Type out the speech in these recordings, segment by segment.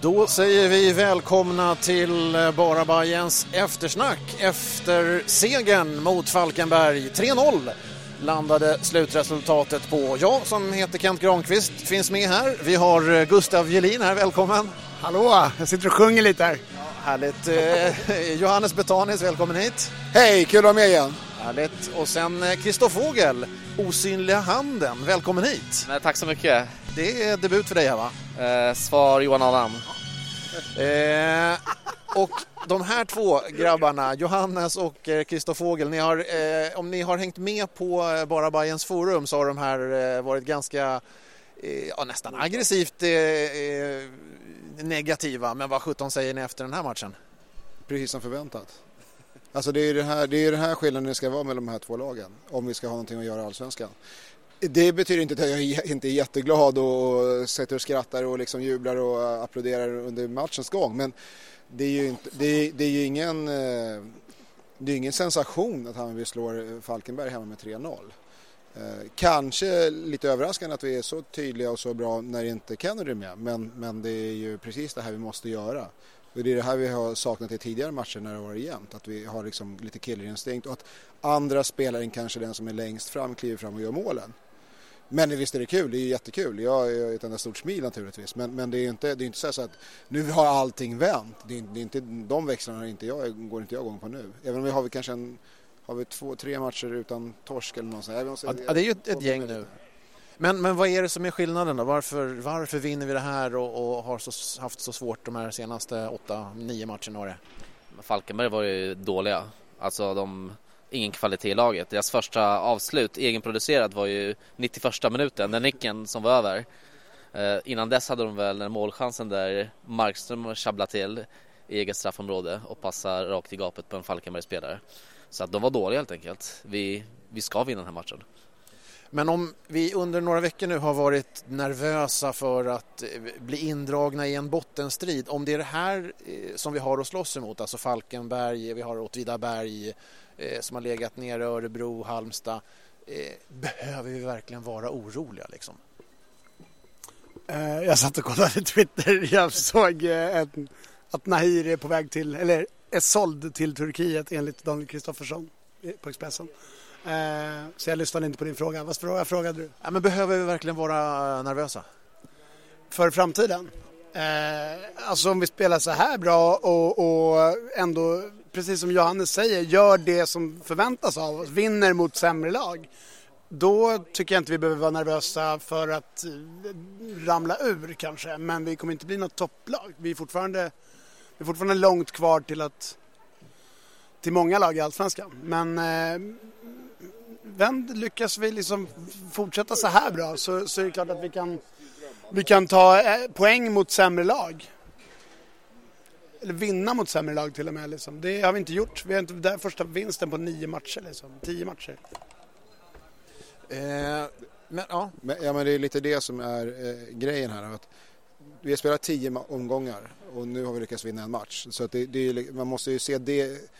Då säger vi välkomna till Bara Bajens eftersnack efter segern mot Falkenberg. 3-0 landade slutresultatet på. Jag som heter Kent Granqvist finns med här. Vi har Gustav Gelin här, välkommen. Hallå, jag sitter och sjunger lite här. Härligt. Eh, Johannes Betanis, välkommen hit. Hej, kul att vara med igen. Härligt. Och sen Kristoff eh, Fågel, Osynliga handen, välkommen hit. Nej, tack så mycket. Det är debut för dig här va? Eh, svar Johan Adam. Eh, och de här två grabbarna, Johannes och Kristoff eh, Fågel, ni har, eh, om ni har hängt med på eh, Bara Bajens forum så har de här eh, varit ganska eh, ja, nästan aggressivt negativa. Men vad sjutton säger ni efter den här matchen? Precis som förväntat. Alltså det är det här, det är det här skillnaden det ska vara mellan de här två lagen om vi ska ha någonting att göra i Allsvenskan. Det betyder inte att jag inte är jätteglad och sätter och skrattar och liksom jublar och eh, applåderar under matchens gång. Men det är ju, inte, det är, det är ju ingen, eh, det är ingen sensation att Hammarby slår eh, Falkenberg hemma med 3-0. Kanske lite överraskande att vi är så tydliga och så bra när inte Kennedy är med. Men, men det är ju precis det här vi måste göra. Och det är det här vi har saknat i tidigare matcher när det har varit jämnt. Att vi har liksom lite killerinstinkt och att andra spelare än kanske den som är längst fram kliver fram och gör målen. Men visst är det kul, det är jättekul. Jag är ett enda stort smil naturligtvis. Men, men det är inte, det är inte så att nu har allting vänt. Det är, det är inte, de växlarna inte jag, går inte jag igång på nu. Även om vi har kanske en, har vi två, tre matcher utan torsk eller något sånt. Ja, det är ju ett, ett gäng nu. Men, men vad är det som är skillnaden då? Varför, varför vinner vi det här och, och har så, haft så svårt de här senaste åtta, nio matcherna? Falkenberg var ju dåliga. Alltså de ingen kvalitet i laget. Deras första avslut, egenproducerat, var ju 91 minuten, den nicken som var över. Eh, innan dess hade de väl den målchansen där Markström tjabblar till i eget straffområde och passar rakt i gapet på en Falkenberg-spelare. Så att de var dåliga helt enkelt. Vi, vi ska vinna den här matchen. Men om vi under några veckor nu har varit nervösa för att eh, bli indragna i en bottenstrid, om det är det här eh, som vi har att slåss emot, alltså Falkenberg, vi har Åtvidaberg eh, som har legat nere, Örebro, Halmstad, behöver vi verkligen vara oroliga liksom? Jag satt och kollade Twitter, jag såg en, att Nahir är på väg till, eller är såld till Turkiet enligt Daniel Kristoffersson på Expressen. Eh, så jag lyssnade inte på din fråga. Vad frågade du? Ja, men behöver vi verkligen vara nervösa? För framtiden? Eh, alltså om vi spelar så här bra och, och ändå, precis som Johannes säger, gör det som förväntas av oss, vinner mot sämre lag. Då tycker jag inte vi behöver vara nervösa för att eh, ramla ur kanske, men vi kommer inte bli något topplag. Vi är fortfarande, det är fortfarande långt kvar till att till många lag i Allsvenskan. Men eh, vänd, lyckas vi liksom fortsätta så här bra så, så är det klart att vi kan, vi kan ta eh, poäng mot sämre lag. Eller vinna mot sämre lag till och med. Liksom. Det har vi inte gjort. Vi har inte där första vinsten på nio matcher, liksom. tio matcher. Eh, men, ja. Men, ja, men det är lite det som är eh, grejen här. Att vi har spelat tio omgångar och nu har vi lyckats vinna en match. Så att det, det är, man måste ju se det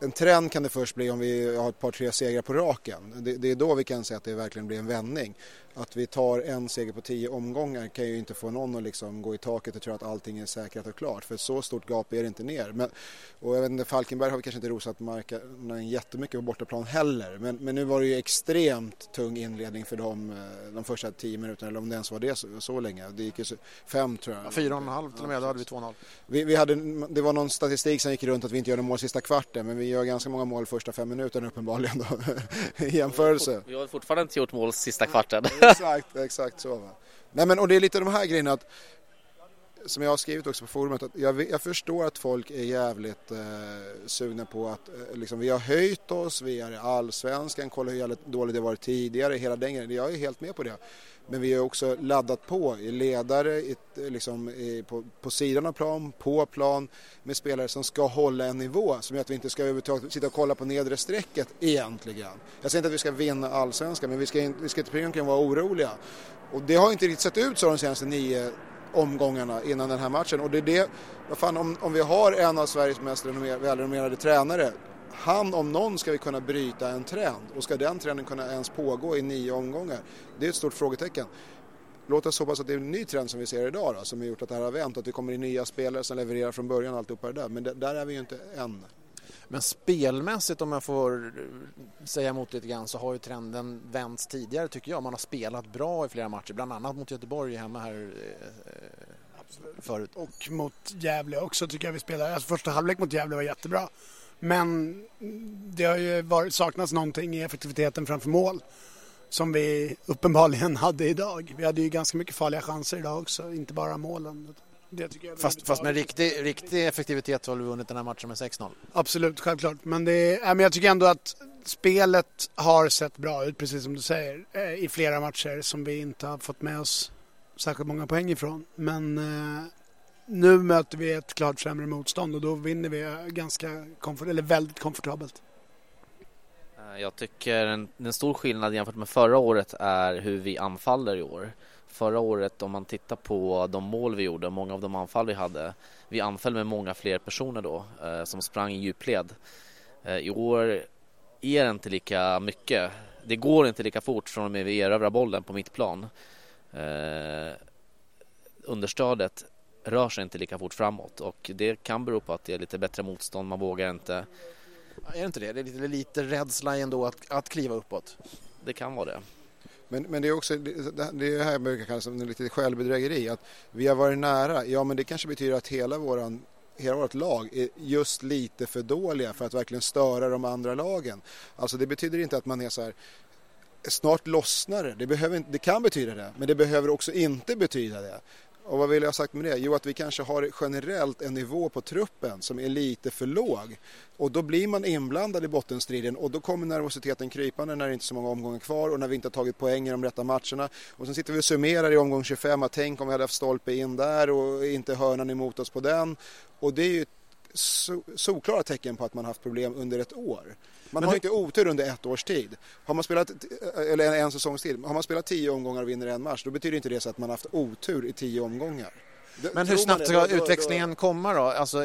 en trend kan det först bli om vi har ett par tre segrar på raken. Det, det, är då vi kan säga att det verkligen blir en vändning. Att vi tar en seger på tio omgångar kan ju inte få någon att liksom gå i taket och tro att allting är säkrat och klart. För så stort gap är det inte ner. Men, och jag vet inte, Falkenberg har vi kanske inte rosat marknaden jättemycket på bortaplan heller. Men, men nu var det ju extremt tung inledning för dem eh, de första tio minuterna. Eller om det ens var det så, så länge. Det gick ju fem tror jag. Ja, fyra och en halv till och med, då hade vi 2-0. Vi, vi hade, det var någon statistik som gick runt att vi inte gör mål sista kvarten. Men vi gör ganska många mål första fem minuterna uppenbarligen då, i jämförelse. Vi har fortfarande inte gjort mål sista kvarten exakt, exakt så. Va? Nej, men, och det är lite de här grejerna att, som jag har skrivit också på forumet, att jag, jag förstår att folk är jävligt eh, sugna på att eh, liksom, vi har höjt oss, vi är i allsvenskan, kolla hur jävligt dåligt det varit tidigare, hela den grejen. Jag är helt med på det. Men vi har också laddat på i ledare, i, liksom, i, på, på sidan av plan, på plan med spelare som ska hålla en nivå som gör att vi inte ska överhuvudtaget sitta och kolla på nedre strecket egentligen. Jag säger inte att vi ska vinna allsvenskan men vi ska, vi ska inte vara oroliga. Och det har inte riktigt sett ut så de senaste nio omgångarna innan den här matchen och det är det, vad fan om, om vi har en av Sveriges mest välrenommerade tränare han om någon ska vi kunna bryta en trend och ska den trenden kunna ens pågå i nio omgångar? Det är ett stort frågetecken. låt oss hoppas att det är en ny trend som vi ser idag då, som har gjort att det här har vänt att det kommer in nya spelare som levererar från början alltihopa det där. Men det, där är vi ju inte än. Men spelmässigt om jag får säga emot lite grann så har ju trenden vänts tidigare tycker jag. Man har spelat bra i flera matcher, bland annat mot Göteborg hemma här eh, förut. Och mot Gävle också tycker jag vi spelade. Alltså första halvlek mot Gävle var jättebra. Men det har ju varit, saknats någonting i effektiviteten framför mål som vi uppenbarligen hade idag. Vi hade ju ganska mycket farliga chanser idag också, inte bara målen. fast, fast med riktig, riktig effektivitet har vi vunnit den här matchen med 6-0. Absolut, självklart. Men, det är, men jag tycker ändå att spelet har sett bra ut, precis som du säger, eh, i flera matcher som vi inte har fått med oss särskilt många poäng ifrån. Men eh, nu möter vi ett klart sämre motstånd och då vinner vi eh, ganska komfort eller väldigt komfortabelt. Eh, jag tycker en, en stor skillnad jämfört med förra året är hur vi anfaller i år. Förra året om man tittar på de mål vi gjorde, många av de anfall vi hade, vi anföll med många fler personer då eh, som sprang i djupled. Eh, I år är det inte lika mycket. Det går inte lika fort från och med vi erövrar bollen på mittplan. Eh, understödet rör sig inte lika fort framåt och det kan bero på att det är lite bättre motstånd, man vågar inte. Är det inte det? Det är lite, lite rädsla ändå att, att kliva uppåt. Det kan vara det. Men, men det är också det, det är här jag brukar kalla som lite självbedrägeri att vi har varit nära. Ja men det kanske betyder att hela våran hela vårt lag är just lite för dåliga för att verkligen störa de andra lagen. Alltså det betyder inte att man är så här snart lossnar det. Det, behöver, det kan betyda det, men det behöver också inte betyda det. Och vad vill jag ha sagt med det? Jo, att vi kanske har generellt en nivå på truppen som är lite för låg. Och då blir man inblandad i bottenstriden och då kommer nervositeten krypande när det inte är så många omgångar kvar och när vi inte har tagit poäng i de rätta matcherna. Och sen sitter vi och summerar i omgång 25 att tänk om vi hade haft stolpe in där och inte hörnan emot oss på den. Och det är ju solklara tecken på att man haft problem under ett år. Man har inte otur under ett års tid. Har man spelat, eller en säsongs tid, har man spelat tio omgångar och vinner en match, då betyder inte det så att man haft otur i tio omgångar. Men hur snabbt ska utväxlingen komma då? Alltså,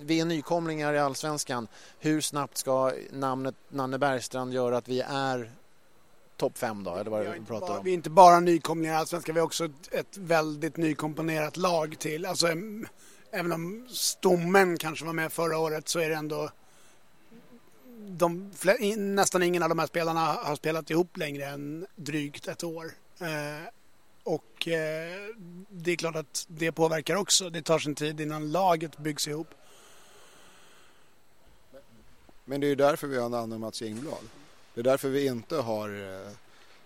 vi är nykomlingar i allsvenskan. Hur snabbt ska namnet Nanne Bergstrand göra att vi är topp fem då? Eller vad du pratar bara, om? Vi är inte bara nykomlingar i allsvenskan, vi har också ett väldigt nykomponerat lag till. Alltså, även om stommen kanske var med förra året så är det ändå de, nästan ingen av de här spelarna har spelat ihop längre än drygt ett år. Eh, och eh, det är klart att det påverkar också. Det tar sin tid innan laget byggs ihop. Men det är ju därför vi har en annan Mats Engblad. Det är därför vi inte har eh,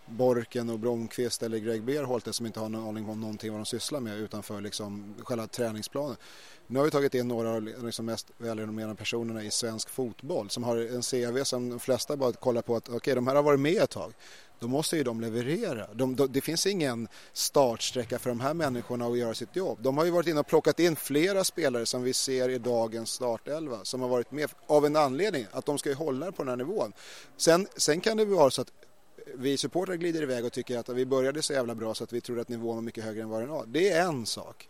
Borken och Bromqvist eller Greg Berholt som inte har någon aning om någonting vad de sysslar med utanför liksom själva träningsplanen. Nu har vi tagit in några av de liksom mest välrenommerade personerna i svensk fotboll som har en CV som de flesta bara kollar på att okej, okay, de här har varit med ett tag. Då måste ju de leverera. De, de, det finns ingen startsträcka för de här människorna att göra sitt jobb. De har ju varit inne och plockat in flera spelare som vi ser i dagens startelva som har varit med av en anledning, att de ska ju hålla på den här nivån. Sen, sen kan det vara så att vi supportrar glider iväg och tycker att vi började så jävla bra så att vi trodde att nivån var mycket högre än vad den var. Det är en sak.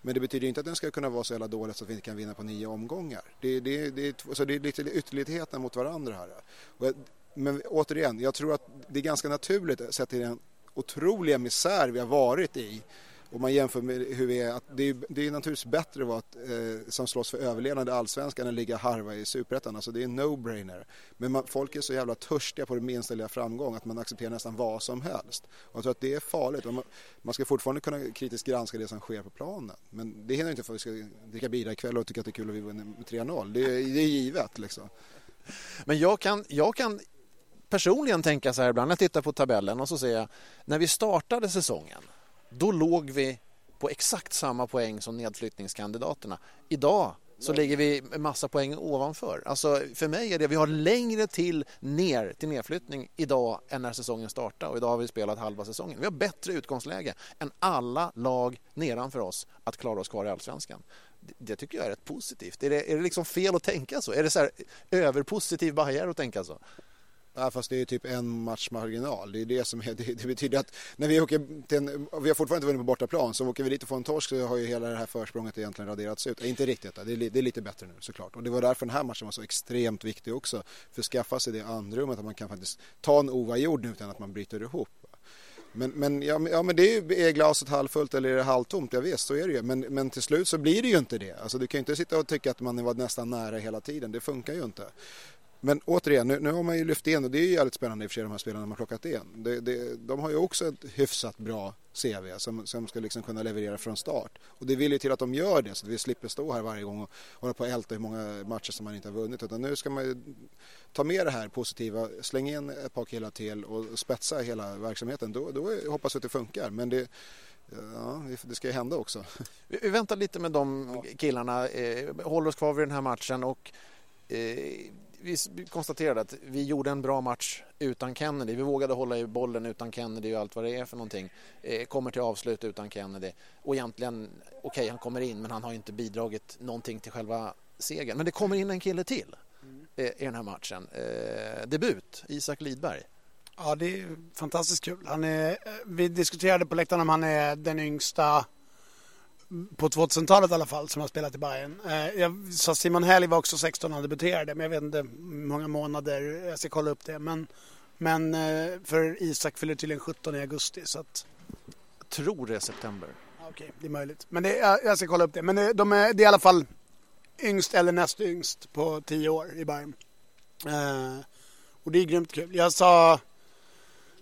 Men det betyder inte att den ska kunna vara så jävla dålig så att vi inte kan vinna på nio omgångar. Det, det, det, så det är lite ytterligheter mot varandra här. Jag, men återigen, jag tror att det är ganska naturligt sett till den otroliga misär vi har varit i om man jämför med hur vi är, att det är, det är naturligtvis bättre att vara eh, som slåss för överlevnad i allsvenskan än att ligga harva i superettan. Alltså det är en no-brainer. Men man, folk är så jävla törstiga på det minsta lilla framgång att man accepterar nästan vad som helst. Och jag tror att det är farligt. Man, man ska fortfarande kunna kritiskt granska det som sker på planen. Men det hindrar inte för att vi ska dricka bira ikväll och tycka att det är kul att vi vinner med 3-0. Det, det är givet liksom. Men jag kan, jag kan personligen tänka så här ibland när jag tittar på tabellen och så ser jag när vi startade säsongen då låg vi på exakt samma poäng som nedflyttningskandidaterna. Idag så ligger vi en massa poäng ovanför. Alltså för mig är det, vi har längre till ner till nedflyttning idag än när säsongen startade och idag har vi spelat halva säsongen. Vi har bättre utgångsläge än alla lag nedanför oss att klara oss kvar i Allsvenskan. Det tycker jag är rätt positivt. Är det, är det liksom fel att tänka så? Är det så här överpositiv bajare att tänka så? Ja, fast det är typ en match marginal. Det är det som är, det, det betyder att när vi åker till en, vi har fortfarande inte vunnit på bortaplan, så åker vi dit och får en torsk så har ju hela det här försprånget egentligen raderats ut. Inte riktigt, det är, det är lite bättre nu såklart. Och det var därför den här matchen var så extremt viktig också. För att skaffa sig det andrummet att man kan faktiskt ta en oavgjord nu utan att man bryter ihop. Men, men, ja, men, ja, men det är, är glaset halvfullt eller är det halvtomt? Jag vet, så är det ju. Men, men till slut så blir det ju inte det. Alltså, du kan ju inte sitta och tycka att man var nästan nära hela tiden. Det funkar ju inte. Men återigen, nu, nu har man ju lyft in och det är ju jävligt spännande i och för sig de här spelarna man plockat in. Det, det, de har ju också ett hyfsat bra CV som, som ska liksom kunna leverera från start. Och det vill ju till att de gör det så att vi slipper stå här varje gång och hålla på och älta hur många matcher som man inte har vunnit. Utan nu ska man ju ta med det här positiva, slänga in ett par killar till och spetsa hela verksamheten. Då, då hoppas vi att det funkar. Men det, Ja, det ska ju hända också. Vi väntar lite med de killarna, eh, håller oss kvar vid den här matchen och eh, vi konstaterade att vi gjorde en bra match utan Kennedy. Vi vågade hålla i bollen utan Kennedy och allt vad det är för någonting. Eh, kommer till avslut utan Kennedy. Och egentligen, okej okay, han kommer in men han har inte bidragit någonting till själva segern. Men det kommer in en kille till eh, i den här matchen. Eh, debut, Isak Lidberg. Ja, det är fantastiskt kul. Han är, eh, vi diskuterade på läktaren om han är den yngsta på 2000-talet i alla fall som har spelat i Bayern. Eh, jag sa Simon Helg var också 16 när han debuterade men jag vet inte hur många månader, jag ska kolla upp det. Men, men eh, för Isak fyller tydligen 17 i augusti så att... Jag tror det är september. Okej, okay, det är möjligt. Men det, jag ska kolla upp det. Men det, de är, det är i alla fall yngst eller näst yngst på 10 år i Bayern. Eh, och det är grymt kul. Jag sa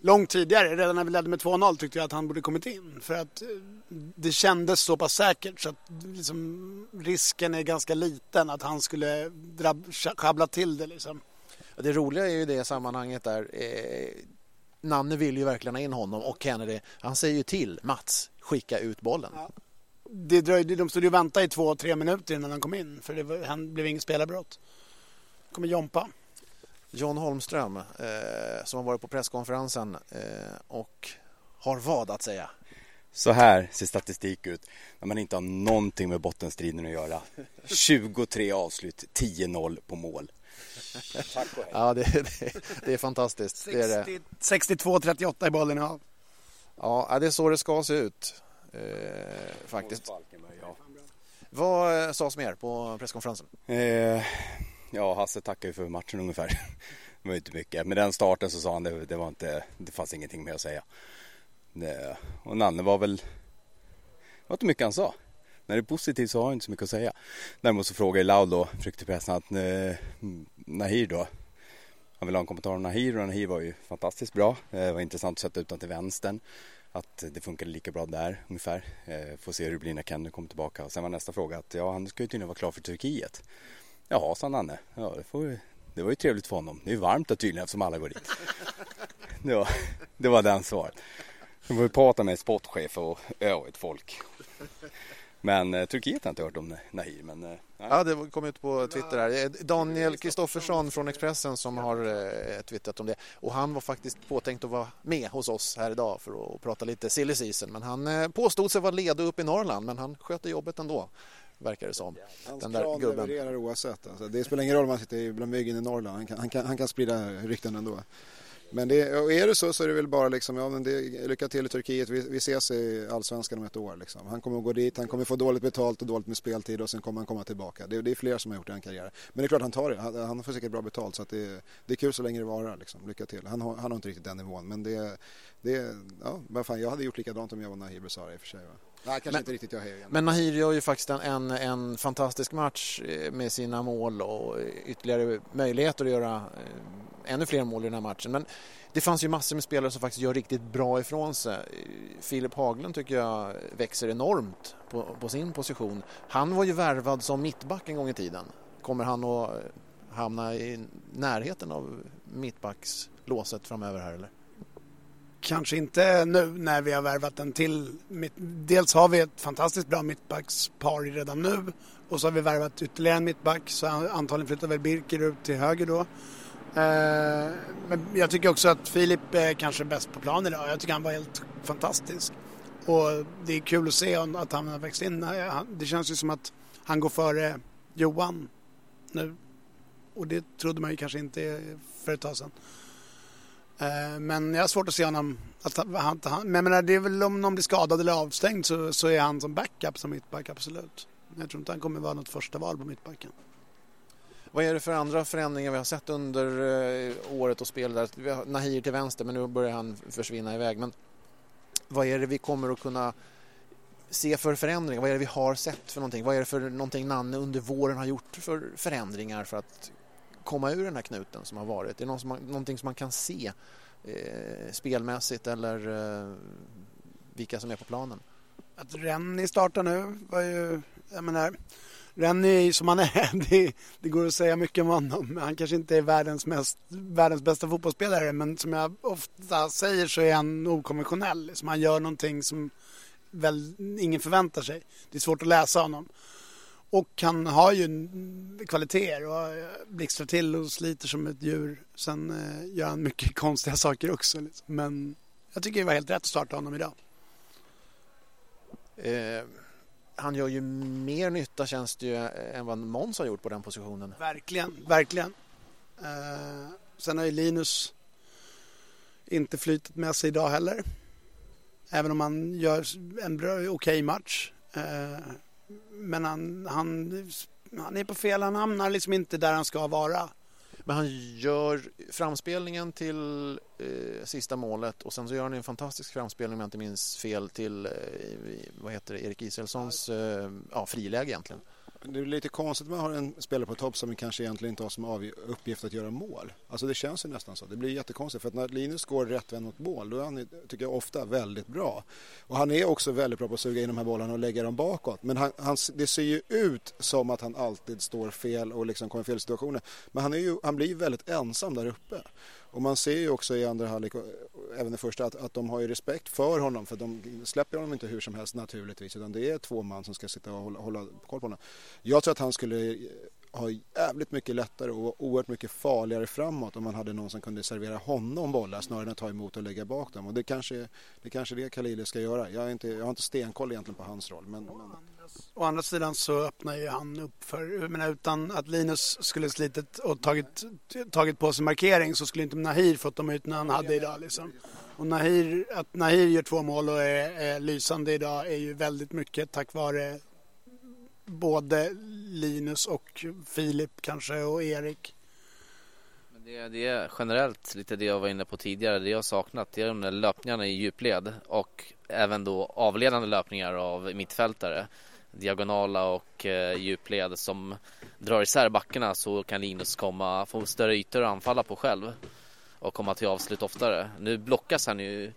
långt tidigare, redan när vi ledde med 2-0 tyckte jag att han borde kommit in. För att eh, det kändes så pass säkert så att liksom, risken är ganska liten att han skulle sjabbla till det. Liksom. Det roliga är ju det sammanhanget där. Eh, Nanne vill ju verkligen ha in honom och Kennedy, han säger ju till Mats, skicka ut bollen. Ja. Det dröjde, de stod ju och väntade i två, tre minuter innan han kom in för det var, han blev inget spelarbrott. kommer Jompa. John Holmström eh, som har varit på presskonferensen eh, och har vad att säga? Så här ser statistik ut när man inte har någonting med bottenstriden att göra. 23 avslut, 10-0 på mål. Tack och hej. Ja, det, det, det är fantastiskt. 60, 62-38 i bollen av. Ja, det är så det ska se ut. Eh, faktiskt. Vad eh, sades mer på presskonferensen? Eh, ja, Hasse tackade ju för matchen ungefär. Det var inte mycket. Med den starten så sa han det, det var inte, det fanns ingenting mer att säga. Det, och Nanne var väl, det var inte mycket han sa. När det är positivt så har han inte så mycket att säga. Däremot så frågade Laul då, tryckte pressen att eh, Nahir då, han ville ha en kommentar om Nahir och Nahir var ju fantastiskt bra. Eh, det var intressant att sätta utan till vänstern. Att det funkade lika bra där ungefär. Eh, får se hur det blir när Kenny kommer tillbaka. Och sen var nästa fråga att ja, han ska ju tydligen vara klar för Turkiet. Jaha, sa Nanne. Ja, det, får, det var ju trevligt för honom. Det är varmt där tydligen eftersom alla går dit. Det var, det var den svaret. Vi får prata med sportchef och övrigt folk. Men eh, Turkiet har jag inte hört om Nahir. Men, eh, ja, det kom ut på Twitter här. Daniel Kristoffersson från Expressen som har eh, twittrat om det. Och han var faktiskt påtänkt att vara med hos oss här idag för att prata lite silly season. Men han eh, påstod sig vara ledig upp i Norrland men han sköter jobbet ändå verkar det som. Hans den där gubben. levererar oavsett. Alltså, det spelar ingen roll om man sitter bland myggen i Norrland. Han kan, han kan, han kan sprida rykten ändå. Men det, är det så så är det väl bara liksom, ja men det, lycka till i Turkiet, vi, vi ses i Allsvenskan om ett år liksom. Han kommer att gå dit, han kommer få dåligt betalt och dåligt med speltid och sen kommer han komma tillbaka. Det, det är fler som har gjort det i en karriär. Men det är klart han tar det, han, han får säkert bra betalt så det, det är kul så länge det varar liksom. Lycka till. Han har, han har inte riktigt den nivån men det, det ja, vad fan, jag hade gjort likadant om jag var Nahir Besara i och för sig. Va? Nej, kanske men, inte riktigt jag hejar. Men Nahir gör ju faktiskt en, en, en, fantastisk match eh, med sina mål och ytterligare möjligheter att göra eh, ännu fler mål i den här matchen. Men det fanns ju massor med spelare som faktiskt gör riktigt bra ifrån sig. Filip Haglund tycker jag växer enormt på, på, sin position. Han var ju värvad som mittback en gång i tiden. Kommer han att hamna i närheten av mittbackslåset framöver här eller? Kanske inte nu när vi har värvat en till. Dels har vi ett fantastiskt bra mittbackspar redan nu och så har vi värvat ytterligare en mittback så antagligen flyttar väl Birker ut till höger då. Eh, men jag tycker också att Filip är kanske bäst på plan idag. Jag tycker han var helt fantastisk. Och det är kul att se att han har växt in. Eh, det känns ju som att han går före Johan nu. Och det trodde man ju kanske inte för ett tag sedan. Eh, men jag har svårt att se honom... Att han, men jag menar, det är väl om någon blir skadad eller avstängd så, så är han som backup som mittback, absolut. Jag tror inte han kommer vara något första val på mittbacken. Vad är det för andra förändringar vi har sett under eh, året och spel där? Vi har Nahir till vänster men nu börjar han försvinna iväg. Men vad är det vi kommer att kunna se för förändringar? Vad är det vi har sett för någonting? Vad är det för någonting Nanne under våren har gjort för förändringar för att komma ur den här knuten som har varit? Är det någon som man, någonting som man kan se eh, spelmässigt eller eh, vilka som är på planen? Att Rennie startar nu var ju, jag menar, Rennie som han är, det, det, går att säga mycket om honom. Han kanske inte är världens, mest, världens bästa fotbollsspelare men som jag ofta säger så är han okonventionell. Liksom han gör någonting som väl ingen förväntar sig. Det är svårt att läsa honom. Och han har ju kvaliteter och blixtrar till och sliter som ett djur. Sen eh, gör han mycket konstiga saker också. Liksom. Men jag tycker det var helt rätt att starta honom idag. Eh, han gör ju mer nytta känns det ju än vad Måns har gjort på den positionen. Verkligen, verkligen. Eh, sen har ju Linus inte flytet med sig idag heller. Även om han gör en okej okay match. Eh, men han, han, han är på fel, han hamnar liksom inte där han ska vara. Men han gör framspelningen till eh, sista målet och sen så gör han en fantastisk framspelning om jag inte minns fel till eh, vad heter det, Erik Israelssons eh, ja, friläge egentligen. Det är lite konstigt att man har en spelare på topp som kanske egentligen inte har som uppgift att göra mål. Alltså det känns ju nästan så. Det blir jättekonstigt för att när Linus går rättvänd mot mål då är han, tycker jag, ofta väldigt bra. Och han är också väldigt bra på att suga in de här bollarna och lägga dem bakåt. Men han, han, det ser ju ut som att han alltid står fel och liksom kommer fel situationer. Men han, är ju, han blir ju väldigt ensam där uppe. Och man ser ju också i andra halvlek, även i första, att, att de har ju respekt för honom för de släpper honom inte hur som helst naturligtvis utan det är två man som ska sitta och hålla, hålla koll på honom. Jag tror att han skulle ha jävligt mycket lättare och oerhört mycket farligare framåt om man hade någon som kunde servera honom bollar snarare än att ta emot och lägga bak dem. Och det kanske det kanske det Khalili ska göra. Jag, är inte, jag har inte stenkoll egentligen på hans roll. Men, men... Å andra sidan så öppnar ju han upp för, menar, utan att Linus skulle slitit och tagit, tagit på sig markering så skulle inte Nahir fått de ytorna han hade idag. Liksom. Och Nahir, att Nahir gör två mål och är, är lysande idag är ju väldigt mycket tack vare både Linus och Filip kanske och Erik. Men det, det är generellt lite det jag var inne på tidigare. Det jag har saknat det är de där löpningarna i djupled och även då avledande löpningar av mittfältare. Diagonala och eh, djupled som drar isär backarna så kan Linus komma, få större ytor att anfalla på själv och komma till avslut oftare. Nu blockas han ju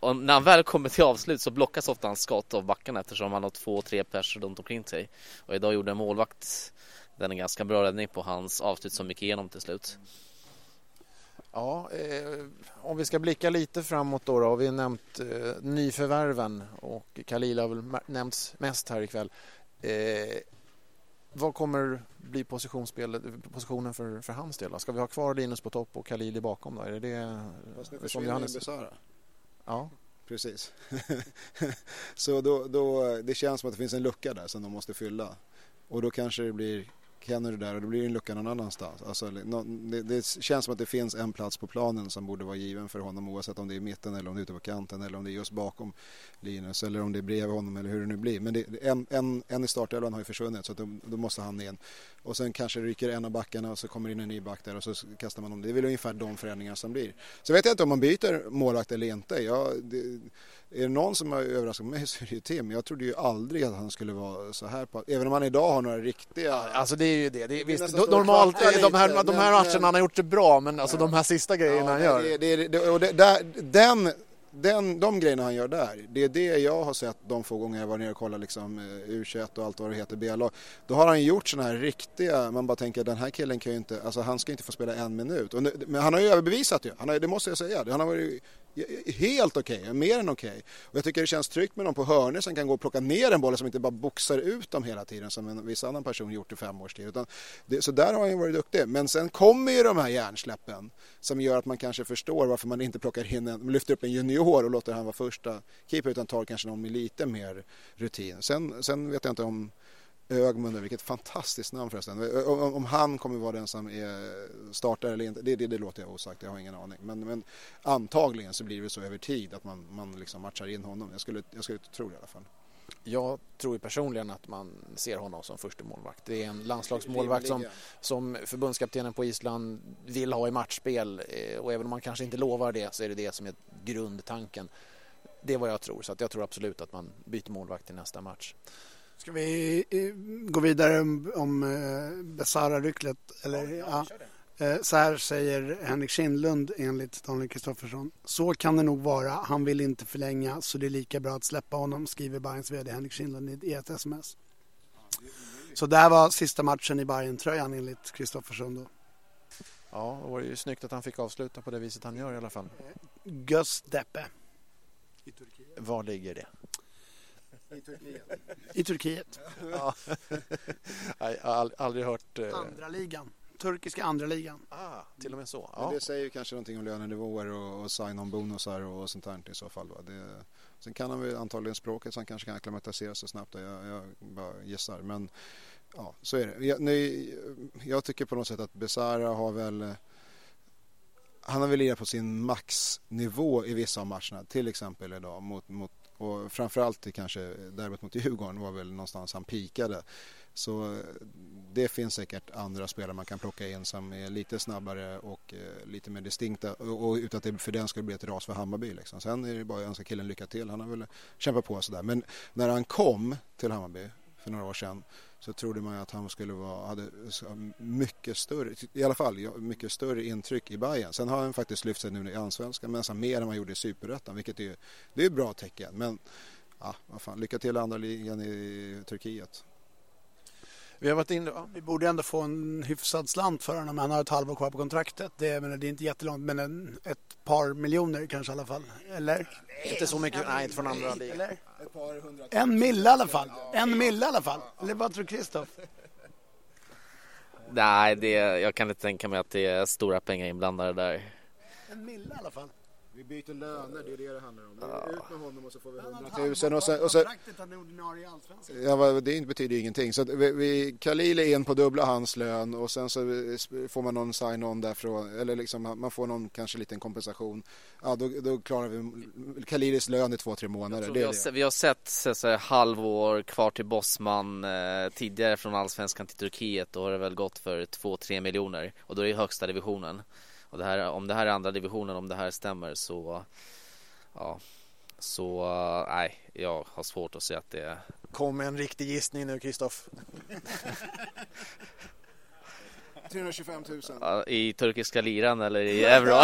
och när han väl kommer till avslut så blockas ofta hans skott av backarna eftersom han har två, tre pers runt omkring sig. Och idag gjorde en målvakt den en ganska bra räddning på hans avslut som gick igenom till slut. Ja, eh, om vi ska blicka lite framåt då, då har vi nämnt eh, nyförvärven och Khalil har väl nämnts mest här ikväll. Eh, vad kommer bli positionen för, för hans del? Då? Ska vi ha kvar Linus på topp och Khalili bakom? Då? Är det det som Johannes... Besara. Ja. Precis. så då, då, det känns som att det finns en lucka där som de måste fylla. Och då kanske det blir Kennedy där och då blir det en lucka någon annanstans. Alltså, det, det, känns som att det finns en plats på planen som borde vara given för honom oavsett om det är i mitten eller om det är ute på kanten eller om det är just bakom Linus eller om det är bredvid honom eller hur det nu blir. Men det, en, en, en i startelvan har ju försvunnit så att då, då, måste han in. Och sen kanske ryker en av backarna och så kommer in en ny back där och så kastar man om. Det är väl ungefär de förändringar som blir. Så vet jag inte om man byter målvakt eller inte. Jag, det, är det någon som har överraskat mig så är det ju Tim. Jag trodde ju aldrig att han skulle vara så här på, även om han idag har några riktiga... alltså det är ju det. det är, visst, normalt, de här, de här matcherna han har gjort det bra men alltså ja. de här sista grejerna ja, han gör. Det, det, det, och det, där, den den, de grejerna han gör där, det är det jag har sett de få gånger jag var nere och kollade liksom, eh, U21 och allt vad det heter, B-lag. Då har han gjort sådana här riktiga, man bara tänker den här killen kan ju inte, alltså han ska inte få spela en minut. Och, men han har ju överbevisat ju, han har, det måste jag säga. Han har varit helt okej, okay, mer än okej. Okay. Och jag tycker det känns tryggt med någon på hörnor som kan gå och plocka ner en boll som inte bara boxar ut dem hela tiden som en viss annan person gjort i fem års tid. Utan det, så där har han ju varit duktig. Men sen kommer ju de här hjärnsläppen som gör att man kanske förstår varför man inte plockar in en, lyfter upp en junior och låter han vara första keeper utan tar kanske någon med lite mer rutin. Sen, sen vet jag inte om Ögmunder, vilket fantastiskt namn förresten. Om, om han kommer vara den som är startare eller inte, det, det, det, låter jag osagt, jag har ingen aning. Men, men antagligen så blir det så över tid att man, man liksom matchar in honom. Jag skulle, jag skulle tro det i alla fall. Jag tror personligen att man ser honom som första målvakt. Det är en landslagsmålvakt som, som förbundskaptenen på Island vill ha i matchspel eh, och även om man kanske inte lovar det så är det det som är grundtanken det är vad jag tror, så jag tror absolut att man byter målvakt till nästa match. Ska vi eh, gå vidare om, om eh, Besara-ryklet? Eller, ja. Eh, Så här säger Henrik Kindlund enligt Daniel Kristoffersson. Så kan det nog vara. Han vill inte förlänga så det är lika bra att släppa honom, skriver Bayerns VD Henrik Kindlund i ett sms. Så det här var sista matchen i bayern tröjan enligt Kristoffersson då. Ja, det var ju snyggt att han fick avsluta på det viset han gör i alla fall. Göztepe Var ligger det? I Turkiet. Ja. Nej, jag har ald- aldrig hört... eh, Andra ligan. Turkiska andra ligan. Ah, till och med så. Men Ja. det säger ju kanske någonting om lönenivåer och, och sign-on-bonusar och sånt där i så fall. Va? Det, sen kan han väl antagligen språket så han kanske kan acklimatisera sig snabbt. Jag, jag bara gissar. Men ja, så är det. Jag, nu, jag tycker på något sätt att Besara har väl han har väl lirat på sin maxnivå i vissa av matcherna. Till exempel idag mot, mot och framförallt i kanske derbyt mot Djurgården var väl någonstans han pikade. Så eh, det finns säkert andra spelare man kan plocka in som är lite snabbare och eh, lite mer distinkta och, och utan att det för den skulle bli ett ras för Hammarby. Liksom. Sen är det bara att önska killen lycka till. Han har väl kämpat på sådär. Men när han kom till Hammarby för några år sedan så trodde man att han skulle vara, hade mycket större, i alla fall mycket större intryck i Bayern. Sen har han faktiskt lyft sig nu i Allsvenskan, men nästan mer än man gjorde i Superettan, vilket är, det är ett bra tecken. Men ja, vad fan, lycka till andra ligan i Turkiet. Vi har varit inne... Ja. Vi borde ändå få en hyfsad slant för honom. Han har ett halvår kvar på kontraktet. Det, är- men det är inte jättelångt, men en, ett par miljoner kanske i alla fall. Eller? Inte så mycket, nej inte från andra ligan. Eller? En mille i alla fall. En mille i alla fall. Eller vad tror Kristoff? Nej, det, jag kan inte tänka mig att det är stora pengar inblandade där. En mille i alla fall. Vi byter löner, det är det det handlar om. Ut med honom och så får vi Han har ett 100 000 halvår och sen, och sen, i Allsvenskan. Ja, det betyder ju ingenting. Så vi, vi, Khalil är in på dubbla hans lön och sen så får man någon sign-on därifrån. Eller liksom, man får någon kanske liten kompensation. Ja, då, då klarar vi Khalilis lön i två, tre månader. Det vi, har, det. vi har sett så, så här, halvår kvar till Bosman eh, tidigare från Allsvenskan till Turkiet. Då har det väl gått för 2-3 miljoner och då är det högsta divisionen. Och det här, om det här är andra divisionen, om det här stämmer så ja, så nej, jag har svårt att se att det är Kom med en riktig gissning nu Kristoff. 325 000. ja, i turkiska liran eller i euro.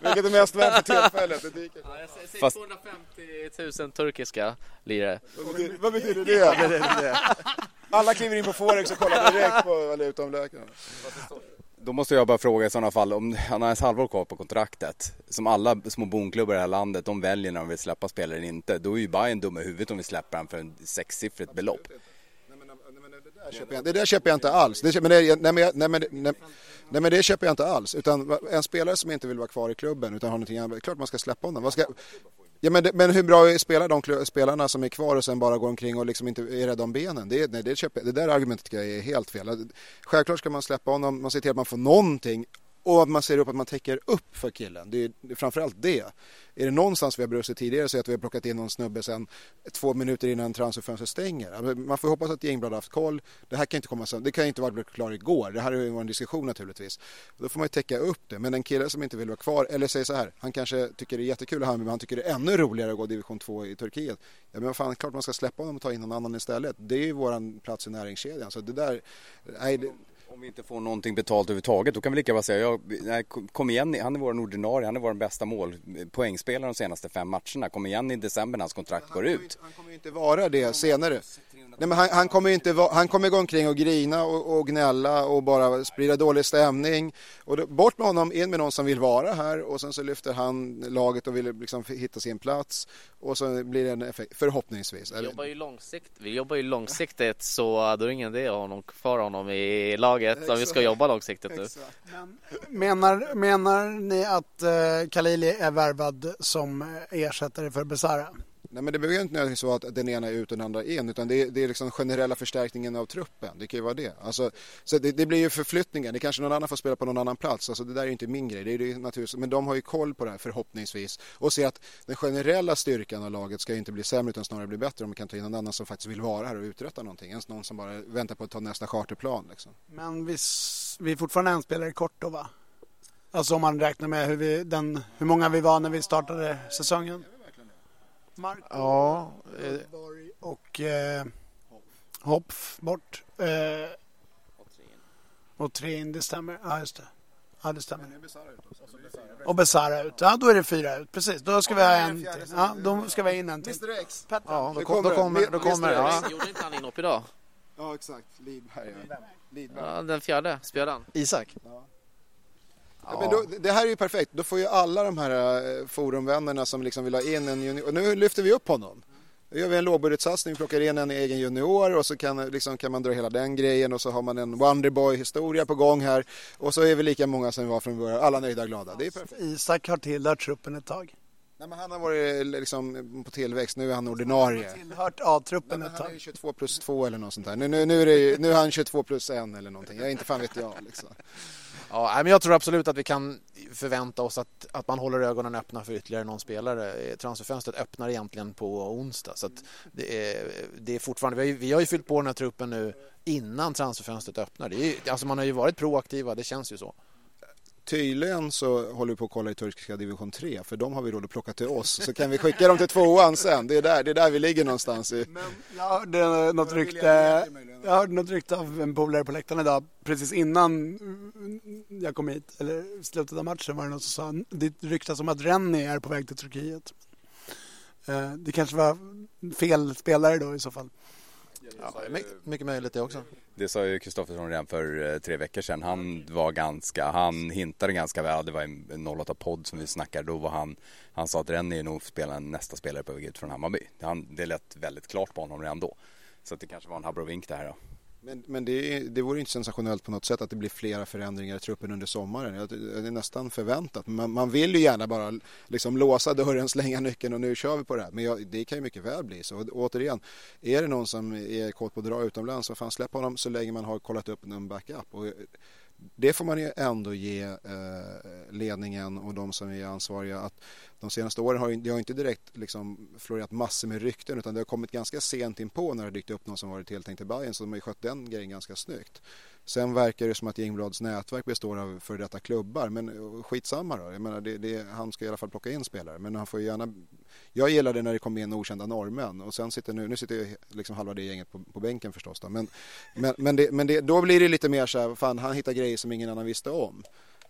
Vilket är mest värt för tillfället? Det dyker. jag säger Fast- 250 000 turkiska lire. Vad betyder, vad betyder det? Alla kliver in på Forex och kollar direkt på valutaomräkningen. Då måste jag bara fråga i sådana fall, om han har ens halvår kvar på kontraktet, som alla små bonklubbar i det här landet, de väljer när de vill släppa spelare eller inte. Då är ju Bayern dumma i huvudet om vi släpper han för en sexsiffrigt belopp. Nej, men, nej, men det, där köper jag, det där köper jag inte alls. Det, men det, nej, men, nej, men, nej, nej men det köper jag inte alls. Utan en spelare som inte vill vara kvar i klubben utan har någonting annat, klart man ska släppa honom. Vad ska, ja, men, men hur bra spelar de spelarna som är kvar och sen bara går omkring och liksom inte är rädda om benen? Det, nej, det, köper, det där argumentet tycker jag är helt fel. Självklart ska man släppa honom, man ser till att man får någonting och att man ser upp att man täcker upp för killen. Det är, framförallt det. Är det någonstans vi har brustit tidigare så är det att vi har plockat in någon snubbe sen två minuter innan transferfönstret stänger. Alltså, man får hoppas att Gängblad har haft koll. Det här kan inte komma sen. Det kan inte vara klart igår. Det här är ju en diskussion naturligtvis. Då får man ju täcka upp det. Men en kille som inte vill vara kvar, eller säger så här, han kanske tycker det är jättekul att men han tycker det är ännu roligare att gå division 2 i Turkiet. Ja, men vad fan, klart man ska släppa honom och ta in någon annan istället. Det är ju våran plats i näringskedjan. Så det där, nej, det, om vi inte får någonting betalt överhuvudtaget, då kan vi lika bara säga, ja, nej, kom igen, han är vår ordinarie, han är vår bästa mål, poängspelare de senaste fem matcherna. Kom igen i december när hans kontrakt går ut. Han kommer ju inte vara det senare. Nej, men han, han kommer inte han kommer gå omkring och grina och, och gnälla och bara sprida dålig stämning. Och då, bort med honom, in med någon som vill vara här och sen så lyfter han laget och vill liksom hitta sin plats och så blir det en effekt, förhoppningsvis. Vi jobbar ju, långsikt, vi jobbar ju långsiktigt så då är det ingen idé att ha honom kvar honom i laget om vi ska jobba långsiktigt nu. Men menar, menar ni att eh, Khalili är värvad som eh, ersättare för Besara? Nej men det behöver ju inte nödvändigtvis vara att den ena är ut och den andra in utan det är, det är liksom generella förstärkningen av truppen. Det kan ju vara det. Alltså, så det, det blir ju förflyttningar. Det kanske någon annan får spela på någon annan plats. Alltså, det där är ju inte min grej. Det är det naturligtvis. Men de har ju koll på det här förhoppningsvis och ser att den generella styrkan av laget ska ju inte bli sämre utan snarare bli bättre om man kan ta in någon annan som faktiskt vill vara här och uträtta någonting. Än någon som bara väntar på att ta nästa charterplan. Liksom. Men vi, vi är fortfarande en spelare kort då va? Alltså om man räknar med hur, vi, den, hur många vi var när vi startade säsongen. Marco Ja, eh, Borg och eh, Hopf bort. Eh, och tre in, det stämmer. Ja, just det. Ja, det stämmer. Och Besara ut. Ja, då är det fyra ut. Precis, då ska vi ha en till. Ja, då ska vi ha in en till. Mr X. ja, då, Det kom, då kommer. då ja. Gjorde inte han inhopp idag? Ja exakt, Lidberg. Ja. Lidberg. Ja, den fjärde spelade han. Isak. Ja. Men då, det här är ju perfekt, då får ju alla de här eh, forumvännerna som liksom vill ha in en junior, och nu lyfter vi upp honom. Då gör vi en lågbudgetsatsning, plockar in en egen junior och så kan, liksom, kan man dra hela den grejen och så har man en Wonderboy-historia på gång här och så är vi lika många som vi var från början, alla nöjda och glada. Det är perfekt. Isak har tillhört truppen ett tag. Nej, men han har varit liksom på tillväxt, nu är han ordinarie. Tillhört A-truppen ett han är ju tag. 22 plus 2 eller något sånt där. Nu, nu, nu, är det, nu är han 22 plus 1 eller någonting. Jag inte fan vet jag liksom. Ja, men jag tror absolut att vi kan förvänta oss att, att man håller ögonen öppna för ytterligare någon spelare. Eh, transferfönstret öppnar egentligen på onsdag. Så att det, är, det är fortfarande, vi, har ju, vi har ju fyllt på den här truppen nu innan transferfönstret öppnar. Det är ju, alltså man har ju varit proaktiva, det känns ju så. Tydligen så håller vi på att kolla i turkiska division 3 för de har vi råd att plocka till oss. Så kan vi skicka dem till tvåan sen. Det är där, det är där vi ligger någonstans. I. Men jag hörde något rykte, jag hörde något rykte av en polare på läktaren idag precis innan jag kom hit, eller slutet av matchen var det någon som sa det ryktas om att Rennie är på väg till Turkiet. Eh, Det kanske var fel spelare då i så fall. Ja, my- mycket möjligt det också. Det sa ju Kristoffersson redan för eh, tre veckor sedan. Han var ganska, han hintade ganska väl. Det var en en 08-podd som vi snackade. Då var han, han sa att Rennie är nog spelaren, nästa spelare på väg ut från Hammarby. Han, det lät väldigt klart på honom redan då. Så det kanske var en abrovink det här då. Men, men det, det vore inte sensationellt på något sätt att det blir flera förändringar i truppen under sommaren. Det är nästan förväntat. Man, man vill ju gärna bara liksom låsa dörren, slänga nyckeln och nu kör vi på det här. Men jag, det kan ju mycket väl bli så. Och återigen, är det någon som är kåt på att dra utomlands så fan släpp honom så länge man har kollat upp någon backup. Och det får man ju ändå ge eh, ledningen och de som är ansvariga att de senaste åren har det har inte direkt liksom florerat massor med rykten utan det har kommit ganska sent in på när det dykt upp någon som varit tilltänkt i Bayern så de har ju skött den grejen ganska snyggt. Sen verkar det som att Jingblads nätverk består av före detta klubbar men eh, skitsamma då. Jag menar, det, det, han ska i alla fall plocka in spelare men han får gärna jag gillade när det kom in okända norrmän och sen sitter nu, nu sitter liksom halva det gänget på, på bänken förstås då. Men, men, men, det, men det, då blir det lite mer så här, fan han hittar grejer som ingen annan visste om.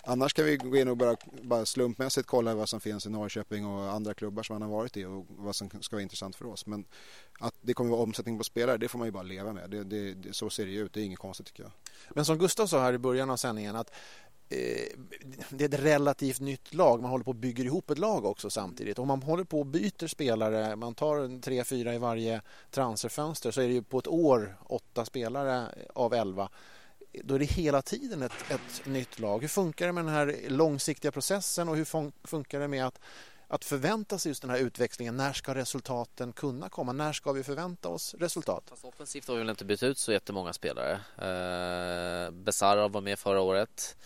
Annars kan vi gå in och bara, bara slumpmässigt kolla vad som finns i Norrköping och andra klubbar som han har varit i och vad som ska vara intressant för oss. Men att det kommer vara omsättning på spelare, det får man ju bara leva med. Det, det, det, så ser det ut, det är inget konstigt tycker jag. Men som Gustav sa här i början av sändningen att eh, det är ett relativt nytt lag. Man håller på att bygga ihop ett lag också samtidigt. Om man håller på och byter spelare, man tar en tre, fyra i varje transferfönster så är det ju på ett år åtta spelare av elva. Då är det hela tiden ett, ett nytt lag. Hur funkar det med den här långsiktiga processen och hur fun- funkar det med att att förvänta sig just den här utväxlingen. När ska resultaten kunna komma? När ska vi förvänta oss resultat? Fast offensivt har vi väl inte bytt ut så jättemånga spelare. Eh, Besara var med förra året.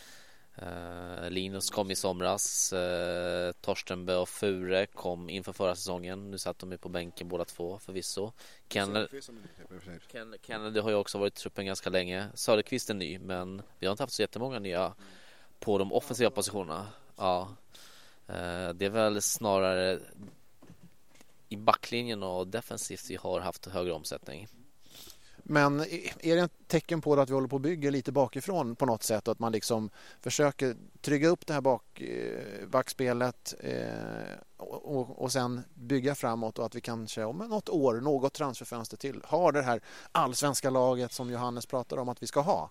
Eh, Linus kom i somras. Eh, Torstenbö och Fure kom inför förra säsongen. Nu satt de ju på bänken båda två förvisso. Ken, Ken, Kennedy har ju också varit i truppen ganska länge. Söderqvist är ny men vi har inte haft så jättemånga nya på de offensiva positionerna. Ja. Eh, det är väl snarare i backlinjen och defensivt vi har haft högre omsättning. Men är det ett tecken på att vi håller på att bygga lite bakifrån på något sätt och att man liksom försöker trygga upp det här bak, eh, backspelet eh, och, och, och sen bygga framåt och att vi kanske om något år, något transferfönster till, har det här allsvenska laget som Johannes pratar om att vi ska ha.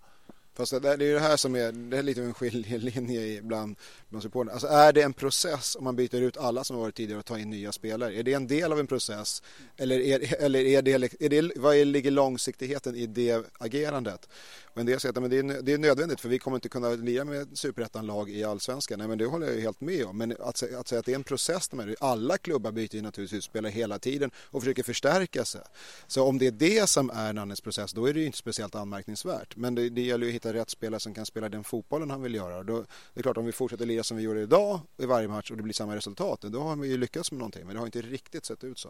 Fast det, det är ju det här som är, det är lite av en skiljelinje bland, bland supportrarna. Alltså är det en process om man byter ut alla som har varit tidigare och tar in nya spelare? Är det en del av en process? Eller är, eller är, det, är det, vad är, ligger långsiktigheten i det agerandet? Och en del säger att men det, är, det är nödvändigt för vi kommer inte kunna lira med superettan-lag i allsvenskan. Nej men det håller jag ju helt med om. Men att, att säga att det är en process, de här, alla klubbar byter ju naturligtvis spelare hela tiden och försöker förstärka sig. Så om det är det som är Nannes process då är det ju inte speciellt anmärkningsvärt. Men det, det gäller ju att hitta rätt spelare som kan spela den fotbollen han vill göra. Då, det är klart om vi fortsätter lira som vi gjorde idag i varje match och det blir samma resultat då har vi ju lyckats med någonting. Men det har inte riktigt sett ut så.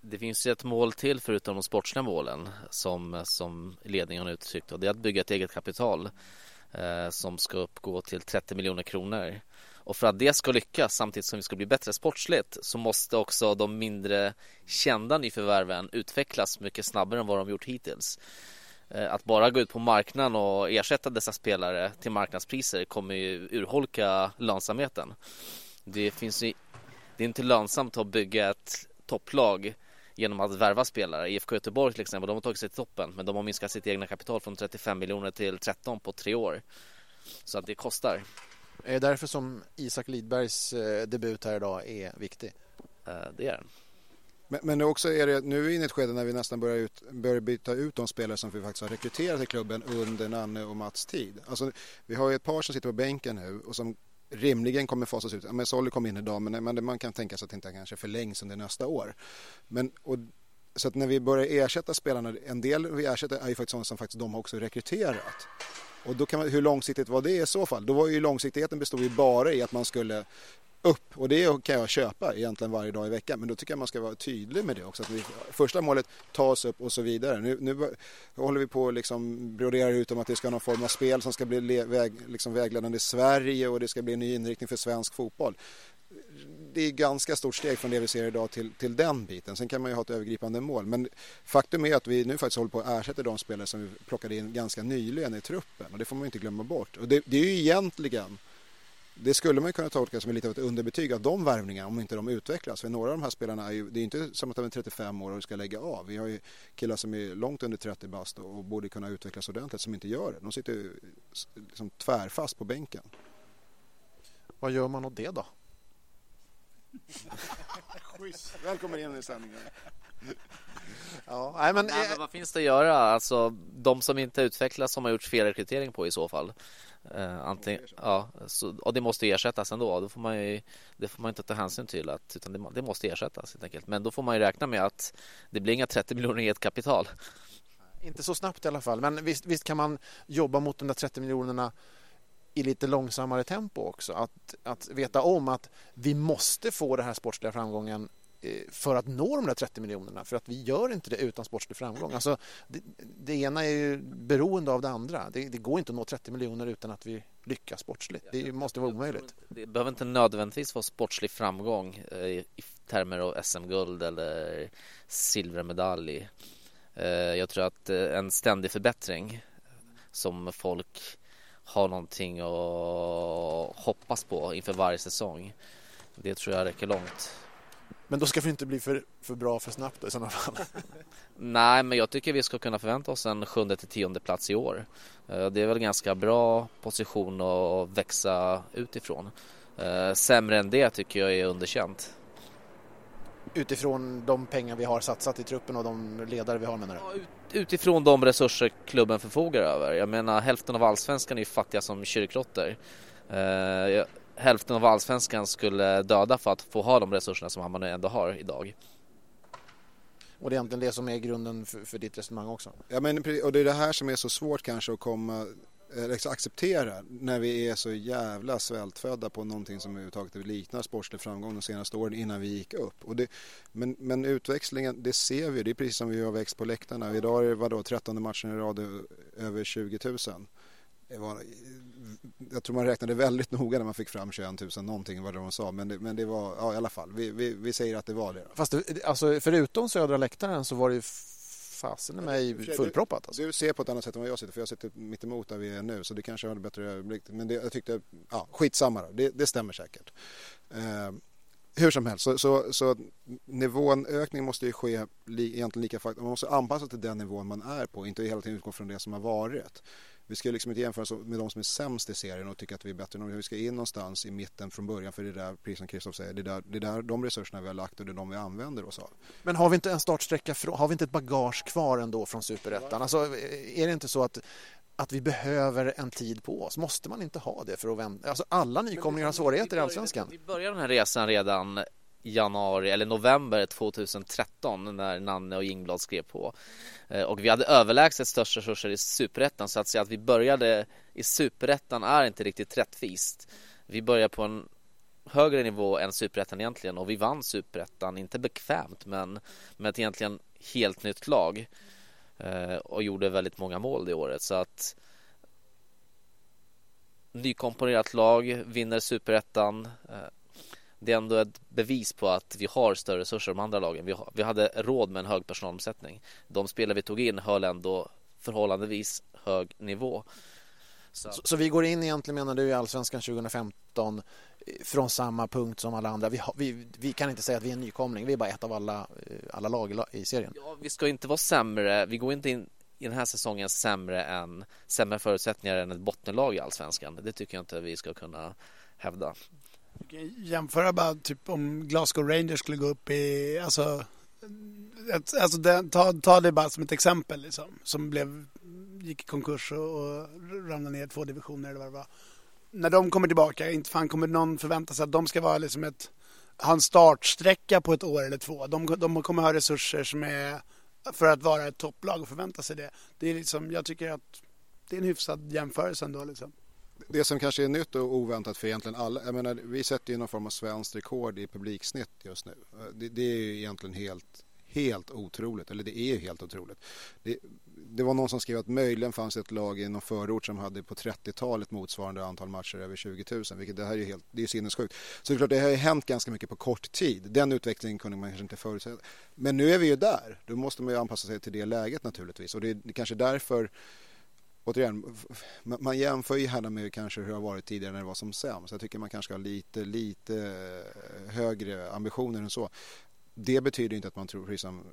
Det finns ju ett mål till förutom de sportsliga målen som, som ledningen har uttryckt och det är att bygga ett eget kapital eh, som ska uppgå till 30 miljoner kronor. Och för att det ska lyckas samtidigt som vi ska bli bättre sportsligt så måste också de mindre kända nyförvärven utvecklas mycket snabbare än vad de gjort hittills. Eh, att bara gå ut på marknaden och ersätta dessa spelare till marknadspriser kommer ju urholka lönsamheten. Det finns ju, det är inte lönsamt att bygga ett topplag genom att värva spelare. IFK Göteborg till exempel, de har tagit sig till toppen men de har minskat sitt egna kapital från 35 miljoner till 13 på tre år. Så att det kostar. Är det därför som Isak Lidbergs eh, debut här idag är viktig? Eh, det är den. Men, men också är det, nu är vi inne i ett skede när vi nästan börjar, ut, börjar byta ut de spelare som vi faktiskt har rekryterat i klubben under Nanne och Mats tid. Alltså, vi har ju ett par som sitter på bänken nu och som rimligen kommer fasas ut. Men Solly kom in idag men, men man kan tänka sig att det inte kanske förlängs under nästa år. Men, och, så att när vi börjar ersätta spelarna, en del vi ersätter är ju faktiskt sådana som faktiskt de har också rekryterat. Och då kan man, hur långsiktigt var det i så fall? Då var ju långsiktigheten bestod ju bara i att man skulle upp och det kan jag köpa egentligen varje dag i veckan men då tycker jag man ska vara tydlig med det också. Att vi, första målet tas upp och så vidare. Nu, nu håller vi på att liksom broderar ut om att det ska någon form av spel som ska bli väg, liksom vägledande i Sverige och det ska bli en ny inriktning för svensk fotboll. Det är ganska stort steg från det vi ser idag till, till den biten. Sen kan man ju ha ett övergripande mål. Men faktum är att vi nu faktiskt håller på att ersätta de spelare som vi plockade in ganska nyligen i truppen. Och det får man inte glömma bort. Och det, det är ju egentligen det skulle man kunna tolka som lite av ett underbetyg av de värvningarna om inte de utvecklas. För några av de här spelarna är ju, det är inte som att de är 35 år och ska lägga av. Vi har ju killar som är långt under 30 bast och borde kunna utvecklas ordentligt som inte gör det. De sitter liksom tvärfast på bänken. Vad gör man åt det då? Välkommen in i sändningen. Ja, nej, men, nej, men vad finns det att göra? Alltså, de som inte utvecklas som har gjort fel rekrytering på i så fall. Uh, antingen, ja, så, och det måste ersättas ändå. Då får man ju, det får man inte ta hänsyn till. Att, utan det, det, måste ersättas helt enkelt. Men då får man ju räkna med att det blir inga 30 miljoner i ett kapital. Inte så snabbt i alla fall. Men visst, visst kan man jobba mot de där 30 miljonerna i lite långsammare tempo också. Att, att veta om att vi måste få den här sportsliga framgången för att nå de där 30 miljonerna. För att vi gör inte det utan sportslig framgång. Alltså, det, det ena är ju beroende av det andra. Det, det, går inte att nå 30 miljoner utan att vi lyckas sportsligt. Det måste vara omöjligt. Det behöver inte nödvändigtvis vara sportslig framgång eh, i termer av SM-guld eller silvermedalj. Eh, jag tror att en ständig förbättring som folk har någonting att hoppas på inför varje säsong. Det tror jag räcker långt. Men då ska vi inte bli för, för bra för snabbt då, i sådana fall. Nej, men jag tycker vi ska kunna förvänta oss en sjunde till tionde plats i år. Eh, det är väl en ganska bra position att växa utifrån. Eh, sämre än det tycker jag är underkänt. Utifrån de pengar vi har satsat i truppen och de ledare vi har menar du? Utifrån de resurser klubben förfogar över. Jag menar hälften av allsvenskan är ju fattiga som kyrklotter. Hälften av allsvenskan skulle döda för att få ha de resurserna som Hammarby ändå har idag. Och det är egentligen det som är grunden för, för ditt resonemang också? Ja, men, och det är det här som är så svårt kanske att komma liksom acceptera när vi är så jävla svältfödda på någonting som överhuvudtaget liknar sportslig framgång de senaste åren innan vi gick upp. Och det, men, men utväxlingen, det ser vi, det är precis som vi har växt på läktarna. Idag är det vadå, 13 matchen i rad över 20 000. Var jag tror man räknade väldigt noga när man fick fram 21 000 någonting vad de sa men det, men det var ja, i alla fall vi, vi, vi säger att det var det. Fast det, alltså, förutom södra läktaren så var det ju fasen i mig fullproppat. Alltså. Du ser på ett annat sätt än vad jag sitter för jag sitter mitt emot där vi är nu så det kanske har bättre överblick men det, jag tyckte, ja skitsamma då, det, det stämmer säkert. Eh, hur som helst, så, så, så nivån måste ju ske li, egentligen lika Man måste anpassa till den nivån man är på, inte hela tiden utgå från det som har varit vi ska liksom inte jämföra oss med de som är sämst i serien och tycka att vi är bättre. Vi ska in någonstans i mitten från början för det är där, precis som Kristoff säger, det är, där, det är där de resurserna vi har lagt och det är de vi använder oss av. Men har vi inte en startsträcka, har vi inte ett bagage kvar ändå från superettan? Alltså, är det inte så att att vi behöver en tid på oss. Måste man inte ha det för att vända? Alltså alla nykomlingar har svårigheter i Allsvenskan. Vi började den här resan redan januari eller november 2013 när Nanne och Jingblad skrev på. Eh, och vi hade överlägset störst resurser i superettan så att säga att vi började i superettan är inte riktigt rättvist. Vi började på en högre nivå än superettan egentligen och vi vann superettan, inte bekvämt men med ett egentligen helt nytt lag eh, och gjorde väldigt många mål det året så att nykomponerat lag, vinner superettan. Eh, det är ändå ett bevis på att vi har större resurser än de andra lagen. Vi, har, vi hade råd med en hög personalomsättning. De spelare vi tog in höll ändå förhållandevis hög nivå. Så. Så, så, vi går in egentligen menar du i Allsvenskan 2015 eh, från samma punkt som alla andra. Vi, har, vi, vi, kan inte säga att vi är en nykomling, vi är bara ett av alla, eh, alla lag i serien. Ja, vi ska inte vara sämre, vi går inte in i den här säsongen sämre än sämre förutsättningar än ett bottenlag i Allsvenskan. Det tycker jag inte vi ska kunna hävda. Jämföra bara typ om Glasgow Rangers skulle gå upp i, alltså, ett, alltså det, ta, ta det bara som ett exempel liksom, som blev, gick i konkurs och, och ramlade ner två divisioner eller vad det var. När de kommer tillbaka, inte fan kommer någon förvänta sig att de ska vara liksom ett, ha en startsträcka på ett år eller två. De, de kommer ha resurser som är för att vara ett topplag och förvänta sig det. Det är liksom, jag tycker att det är en hyfsad jämförelse ändå liksom. Det som kanske är nytt och oväntat för egentligen alla, jag menar vi sätter ju någon form av svenskt rekord i publiksnitt just nu. Det, det är ju egentligen helt helt otroligt, eller det är ju helt otroligt. Det, det, var någon som skrev att möjligen fanns ett lag i någon förort som hade på 30-talet motsvarande antal matcher över 20 000, vilket det här är ju helt, det är sinnessjukt. Så det är klart, det har ju hänt ganska mycket på kort tid. Den utvecklingen kunde man kanske inte förutse. Men nu är vi ju där, då måste man ju anpassa sig till det läget naturligtvis och det är kanske därför återigen, man jämför ju gärna med kanske hur det har varit tidigare när det var som sämst. Jag tycker man kanske ska ha lite, lite eh, högre ambitioner än så det betyder inte att man tror, precis som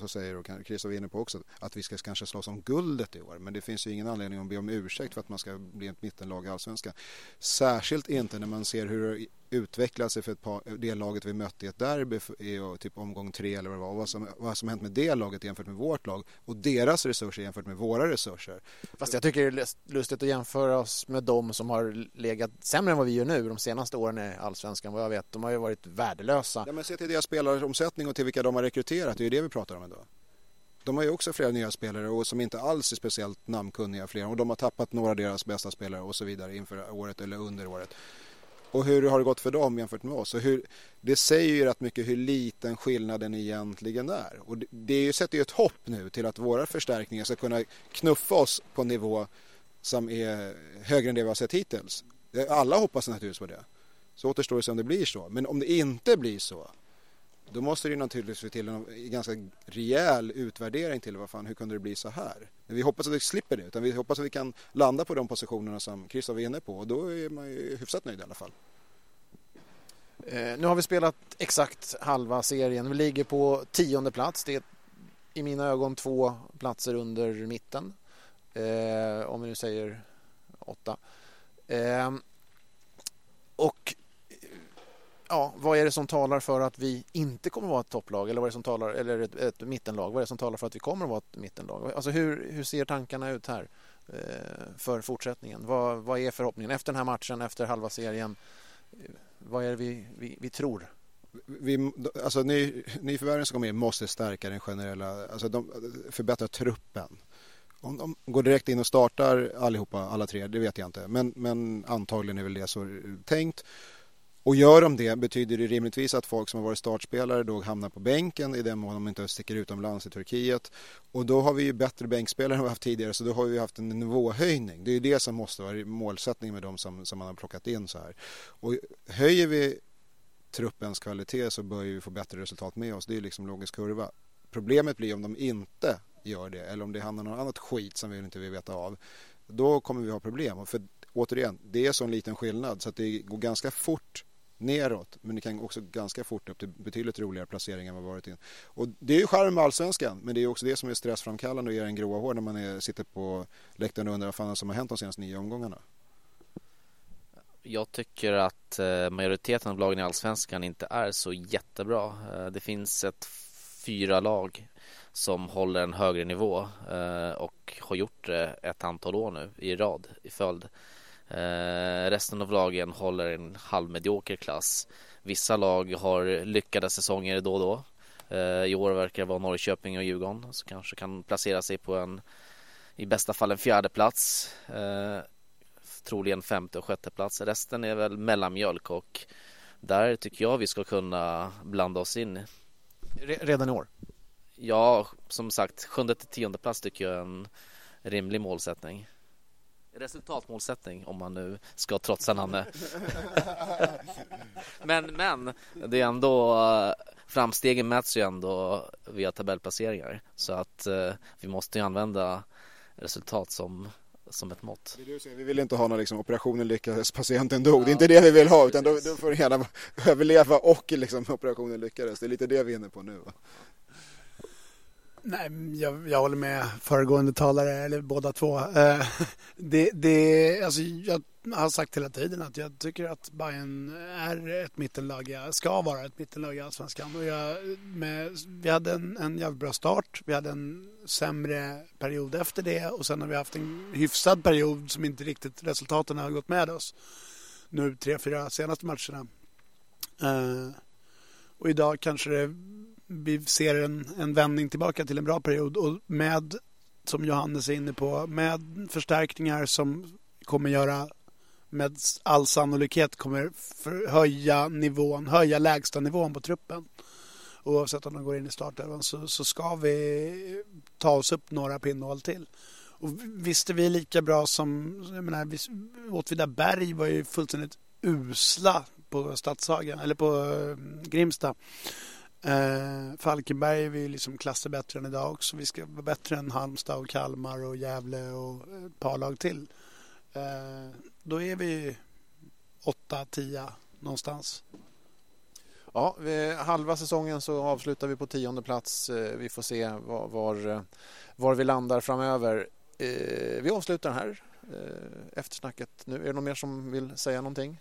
så säger och Christer var inne på också, att vi ska kanske slåss om guldet i år. Men det finns ju ingen anledning att be om ursäkt för att man ska bli ett mittenlag i Allsvenskan. Särskilt inte när man ser hur utvecklat sig för ett par, det laget vi mötte i ett derby i typ omgång tre eller vad det var. Och vad som, vad som hänt med det laget jämfört med vårt lag och deras resurser jämfört med våra resurser. Fast jag tycker det är lustigt att jämföra oss med dem som har legat sämre än vad vi gör nu de senaste åren i Allsvenskan. Vad jag vet, de har ju varit värdelösa. Ja, men se till deras spelaromsättning och till vilka de har rekryterat. Det är ju det vi pratar om idag. De har ju också flera nya spelare och som inte alls är speciellt namnkunniga flera och de har tappat några av deras bästa spelare och så vidare inför året eller under året. Och hur har det gått för dem jämfört med oss? Och hur, det säger ju rätt mycket hur liten skillnaden egentligen är. Och det, det sätter ju ett hopp nu till att våra förstärkningar ska kunna knuffa oss på en nivå som är högre än det vi har sett hittills. Eh, alla hoppas naturligtvis på det. Så återstår det se om det blir så. Men om det inte blir så då måste det naturligtvis till en ganska rejäl utvärdering till vad fan, hur kunde det bli så här? Vi hoppas att vi slipper det, utan vi hoppas att vi kan landa på de positionerna som Christer var inne på och då är man ju hyfsat nöjd i alla fall. Eh, nu har vi spelat exakt halva serien. Vi ligger på tionde plats. Det är i mina ögon två platser under mitten. Eh, om vi nu säger åtta. Eh, och ja, vad är det som talar för att vi inte kommer att vara ett topplag eller vad är det som talar eller ett, ett mittenlag? Vad är det som talar för att vi kommer att vara ett mittenlag? Alltså hur, hur ser tankarna ut här eh, för fortsättningen? Vad, vad är förhoppningen efter den här matchen, efter halva serien? Eh, vad är det vi, vi, vi tror? Vi, alltså ny, nyförvärven som kommer in måste stärka den generella, alltså de, förbättra truppen. Om de går direkt in och startar allihopa, alla tre, det vet jag inte. Men, men antagligen är väl det så eh, tänkt. Och gör de det betyder det rimligtvis att folk som har varit startspelare då hamnar på bänken i den mån de inte sticker utomlands i Turkiet. Och då har vi ju bättre bänkspelare än vi haft tidigare så då har vi haft en nivåhöjning. Det är ju det som måste vara målsättningen med de som, som man har plockat in så här. Och höjer vi truppens kvalitet så bör vi få bättre resultat med oss. Det är liksom logisk kurva. Problemet blir om de inte gör det eller om det hamnar något annat skit som vi inte vill veta av. Då kommer vi ha problem. För återigen, det är så en liten skillnad så att det går ganska fort neråt. Men det kan också ganska fort upp till betydligt roligare placeringar än vad varit in. Och det är ju charm med allsvenskan. Men det är också det som är stressframkallande och ger en gråa hår när man är, sitter på läktaren och undrar vad fan som har hänt de senaste nio omgångarna. Jag tycker att eh, majoriteten av lagen i allsvenskan inte är så jättebra. Eh, det finns ett fyra lag som håller en högre nivå eh, och har gjort det ett antal år nu i rad i följd. Eh, resten av lagen håller en halvmedioker klass. Vissa lag har lyckade säsonger då och då. Eh, I år verkar det vara Norrköping och Djurgården som kanske kan placera sig på en i bästa fall en fjärde plats. Eh, troligen femte och sjätte plats. Resten är väl mellanmjölk och där tycker jag vi ska kunna blanda oss in. Redan i år? Ja, som sagt, sjunde till tionde plats tycker jag är en rimlig målsättning. Resultatmålsättning om man nu ska trotsa Nanne. men, men det är ändå framstegen mäts ju ändå via tabellplaceringar så att eh, vi måste ju använda resultat som som ett mått. Vi vill inte ha någon liksom, operationen lyckades, patienten dog. Ja. Det är inte det vi vill ha utan då, då får du gärna överleva och liksom, operationen lyckades. Det är lite det vi är inne på nu. Va? Nej, jag, jag håller med föregående talare, eller båda två. Eh, det, det, alltså, jag har sagt hela tiden att jag tycker att Bayern är ett mittenlag, ska vara ett mittenlag i Allsvenskan. Och jag, med, vi hade en, en jävligt bra start, vi hade en sämre period efter det och sen har vi haft en hyfsad period som inte riktigt resultaten har gått med oss. Nu tre, fyra senaste matcherna. Eh, och idag kanske det vi ser en, en vändning tillbaka till en bra period och med, som Johannes är inne på, med förstärkningar som kommer göra med all sannolikhet kommer höja nivån, höja lägsta nivån på truppen. Oavsett om de går in i startelvan så, så ska vi ta oss upp några pinnhål till. Och visst är vi lika bra som, jag menar, Åtvidaberg var ju fullständigt usla på Stadshagen, eller på eh, Grimsta. Eh, Falkenberg är vi liksom klasser bättre än idag också. Vi ska vara bättre än Halmstad och Kalmar och Gävle och ett par lag till. Eh, då är vi 8-10 någonstans. Ja, halva säsongen så avslutar vi på tionde plats. Eh, vi får se var, var, eh, var vi landar framöver. Eh, vi avslutar här eh, eftersnacket nu. Är det någon mer som vill säga någonting?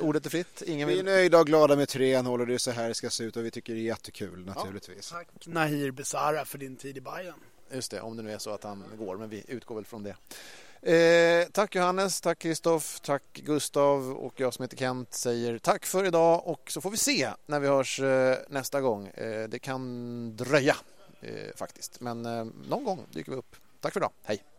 Ordet är fritt. Ingen vi är nöjda och glada med 3-0 och det är så här det ska se ut och vi tycker det är jättekul naturligtvis. Ja, tack Nahir Besara för din tid i Bayern. Just det, om det nu är så att han går, men vi utgår väl från det. Eh, tack Johannes, tack Kristoff, tack Gustav och jag som heter Kent säger tack för idag och så får vi se när vi hörs eh, nästa gång. Eh, det kan dröja eh, faktiskt, men eh, någon gång dyker vi upp. Tack för idag, hej!